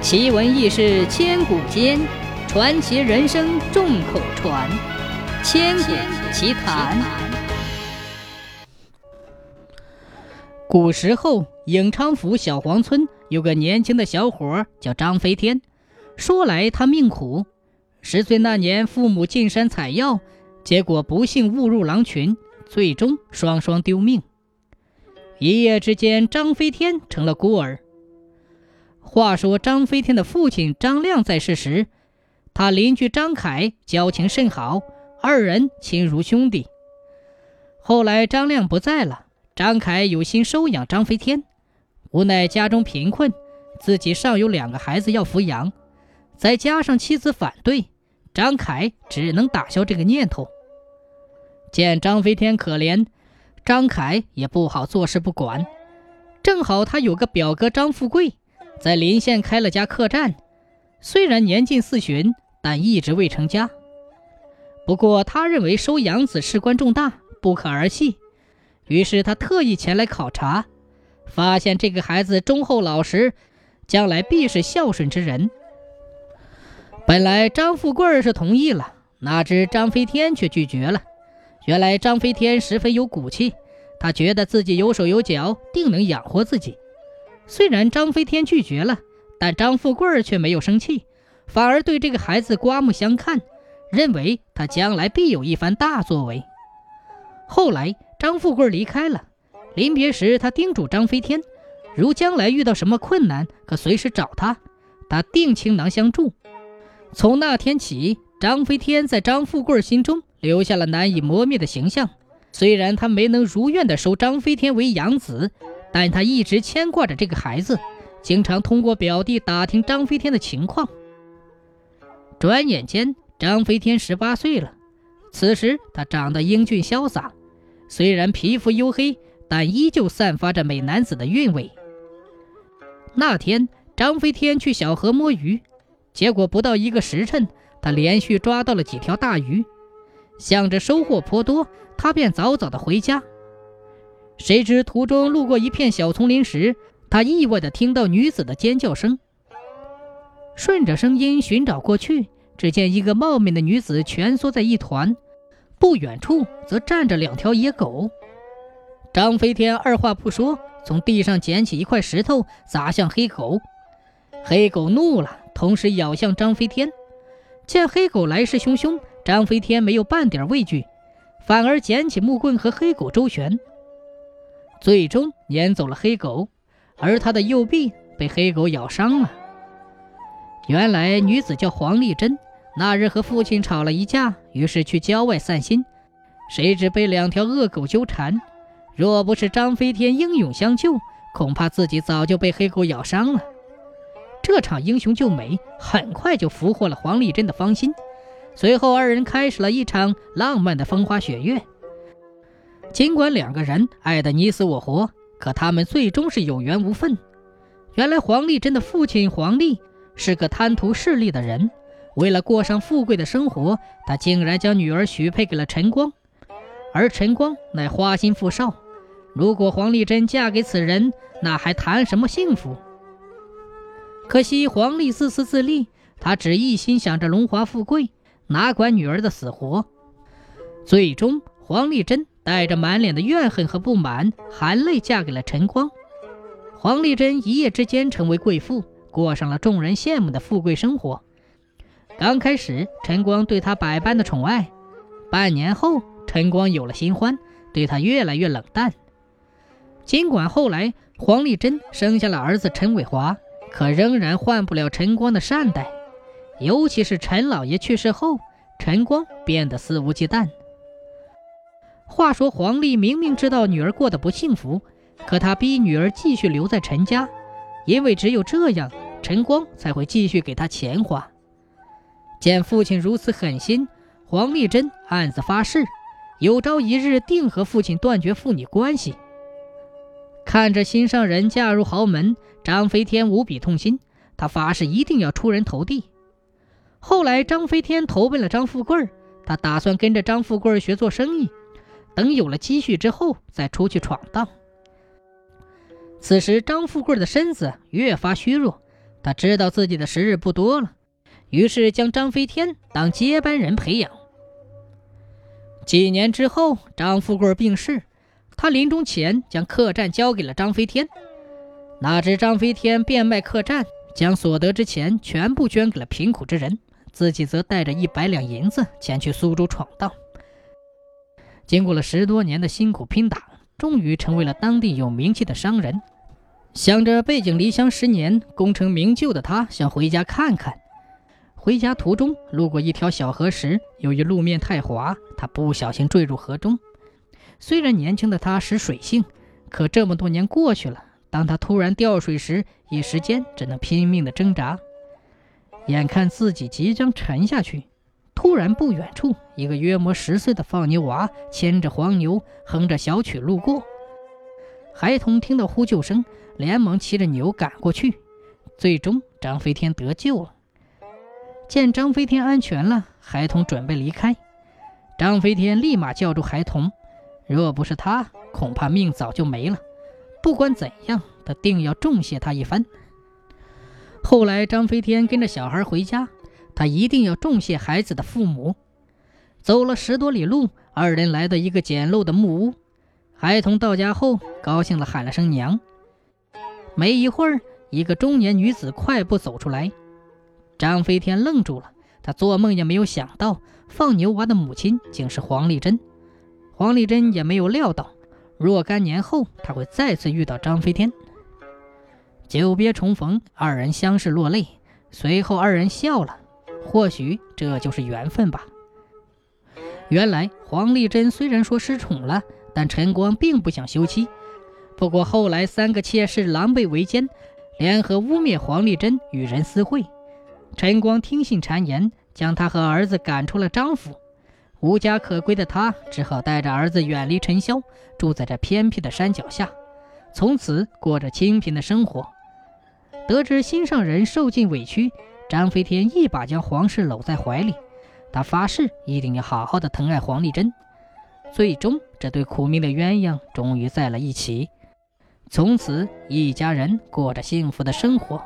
奇闻异事千古间，传奇人生众口传。千古奇谈。古时候，颍昌府小黄村有个年轻的小伙叫张飞天。说来他命苦，十岁那年父母进山采药，结果不幸误入狼群，最终双双丢命。一夜之间，张飞天成了孤儿。话说张飞天的父亲张亮在世时，他邻居张凯交情甚好，二人亲如兄弟。后来张亮不在了，张凯有心收养张飞天，无奈家中贫困，自己尚有两个孩子要抚养，再加上妻子反对，张凯只能打消这个念头。见张飞天可怜，张凯也不好坐视不管。正好他有个表哥张富贵。在临县开了家客栈，虽然年近四旬，但一直未成家。不过他认为收养子事关重大，不可儿戏，于是他特意前来考察，发现这个孩子忠厚老实，将来必是孝顺之人。本来张富贵是同意了，哪知张飞天却拒绝了。原来张飞天十分有骨气，他觉得自己有手有脚，定能养活自己。虽然张飞天拒绝了，但张富贵却没有生气，反而对这个孩子刮目相看，认为他将来必有一番大作为。后来张富贵离开了，临别时他叮嘱张飞天，如将来遇到什么困难，可随时找他，他定倾囊相助。从那天起，张飞天在张富贵心中留下了难以磨灭的形象。虽然他没能如愿的收张飞天为养子。但他一直牵挂着这个孩子，经常通过表弟打听张飞天的情况。转眼间，张飞天十八岁了。此时他长得英俊潇洒，虽然皮肤黝黑，但依旧散发着美男子的韵味。那天，张飞天去小河摸鱼，结果不到一个时辰，他连续抓到了几条大鱼。想着收获颇多，他便早早的回家。谁知途中路过一片小丛林时，他意外地听到女子的尖叫声。顺着声音寻找过去，只见一个貌美的女子蜷缩在一团，不远处则站着两条野狗。张飞天二话不说，从地上捡起一块石头砸向黑狗。黑狗怒了，同时咬向张飞天。见黑狗来势汹汹，张飞天没有半点畏惧，反而捡起木棍和黑狗周旋。最终撵走了黑狗，而他的右臂被黑狗咬伤了。原来女子叫黄丽珍，那日和父亲吵了一架，于是去郊外散心，谁知被两条恶狗纠缠。若不是张飞天英勇相救，恐怕自己早就被黑狗咬伤了。这场英雄救美很快就俘获了黄丽珍的芳心，随后二人开始了一场浪漫的风花雪月。尽管两个人爱得你死我活，可他们最终是有缘无分。原来黄丽珍的父亲黄丽是个贪图势力的人，为了过上富贵的生活，他竟然将女儿许配给了陈光。而陈光乃花心富少，如果黄丽珍嫁给此人，那还谈什么幸福？可惜黄丽自私自利，她只一心想着荣华富贵，哪管女儿的死活。最终，黄丽珍。带着满脸的怨恨和不满，含泪嫁给了陈光。黄丽珍一夜之间成为贵妇，过上了众人羡慕的富贵生活。刚开始，陈光对她百般的宠爱，半年后，陈光有了新欢，对她越来越冷淡。尽管后来黄丽珍生下了儿子陈伟华，可仍然换不了陈光的善待。尤其是陈老爷去世后，陈光变得肆无忌惮。话说黄丽明明知道女儿过得不幸福，可她逼女儿继续留在陈家，因为只有这样，陈光才会继续给她钱花。见父亲如此狠心，黄丽珍暗自发誓，有朝一日定和父亲断绝父女关系。看着心上人嫁入豪门，张飞天无比痛心，他发誓一定要出人头地。后来，张飞天投奔了张富贵，他打算跟着张富贵学做生意。等有了积蓄之后，再出去闯荡。此时，张富贵的身子越发虚弱，他知道自己的时日不多了，于是将张飞天当接班人培养。几年之后，张富贵病逝，他临终前将客栈交给了张飞天。哪知张飞天变卖客栈，将所得之钱全部捐给了贫苦之人，自己则带着一百两银子前去苏州闯荡。经过了十多年的辛苦拼打，终于成为了当地有名气的商人。想着背井离乡十年，功成名就的他，想回家看看。回家途中路过一条小河时，由于路面太滑，他不小心坠入河中。虽然年轻的他识水性，可这么多年过去了。当他突然掉水时，一时间只能拼命的挣扎。眼看自己即将沉下去，突然不远处一个约莫十岁的放牛娃牵着黄牛，哼着小曲路过。孩童听到呼救声，连忙骑着牛赶过去。最终，张飞天得救了。见张飞天安全了，孩童准备离开，张飞天立马叫住孩童：“若不是他，恐怕命早就没了。”不管怎样，他定要重谢他一番。后来，张飞天跟着小孩回家，他一定要重谢孩子的父母。走了十多里路，二人来到一个简陋的木屋。孩童到家后，高兴地喊了声“娘”。没一会儿，一个中年女子快步走出来。张飞天愣住了，他做梦也没有想到，放牛娃的母亲竟是黄丽珍。黄丽珍也没有料到。若干年后，他会再次遇到张飞天。久别重逢，二人相视落泪。随后，二人笑了。或许这就是缘分吧。原来，黄丽珍虽然说失宠了，但陈光并不想休妻。不过后来，三个妾室狼狈为奸，联合污蔑黄丽珍与人私会。陈光听信谗言，将他和儿子赶出了张府。无家可归的他，只好带着儿子远离尘嚣，住在这偏僻的山脚下，从此过着清贫的生活。得知心上人受尽委屈，张飞天一把将黄氏搂在怀里，他发誓一定要好好的疼爱黄丽珍。最终，这对苦命的鸳鸯终于在了一起，从此一家人过着幸福的生活。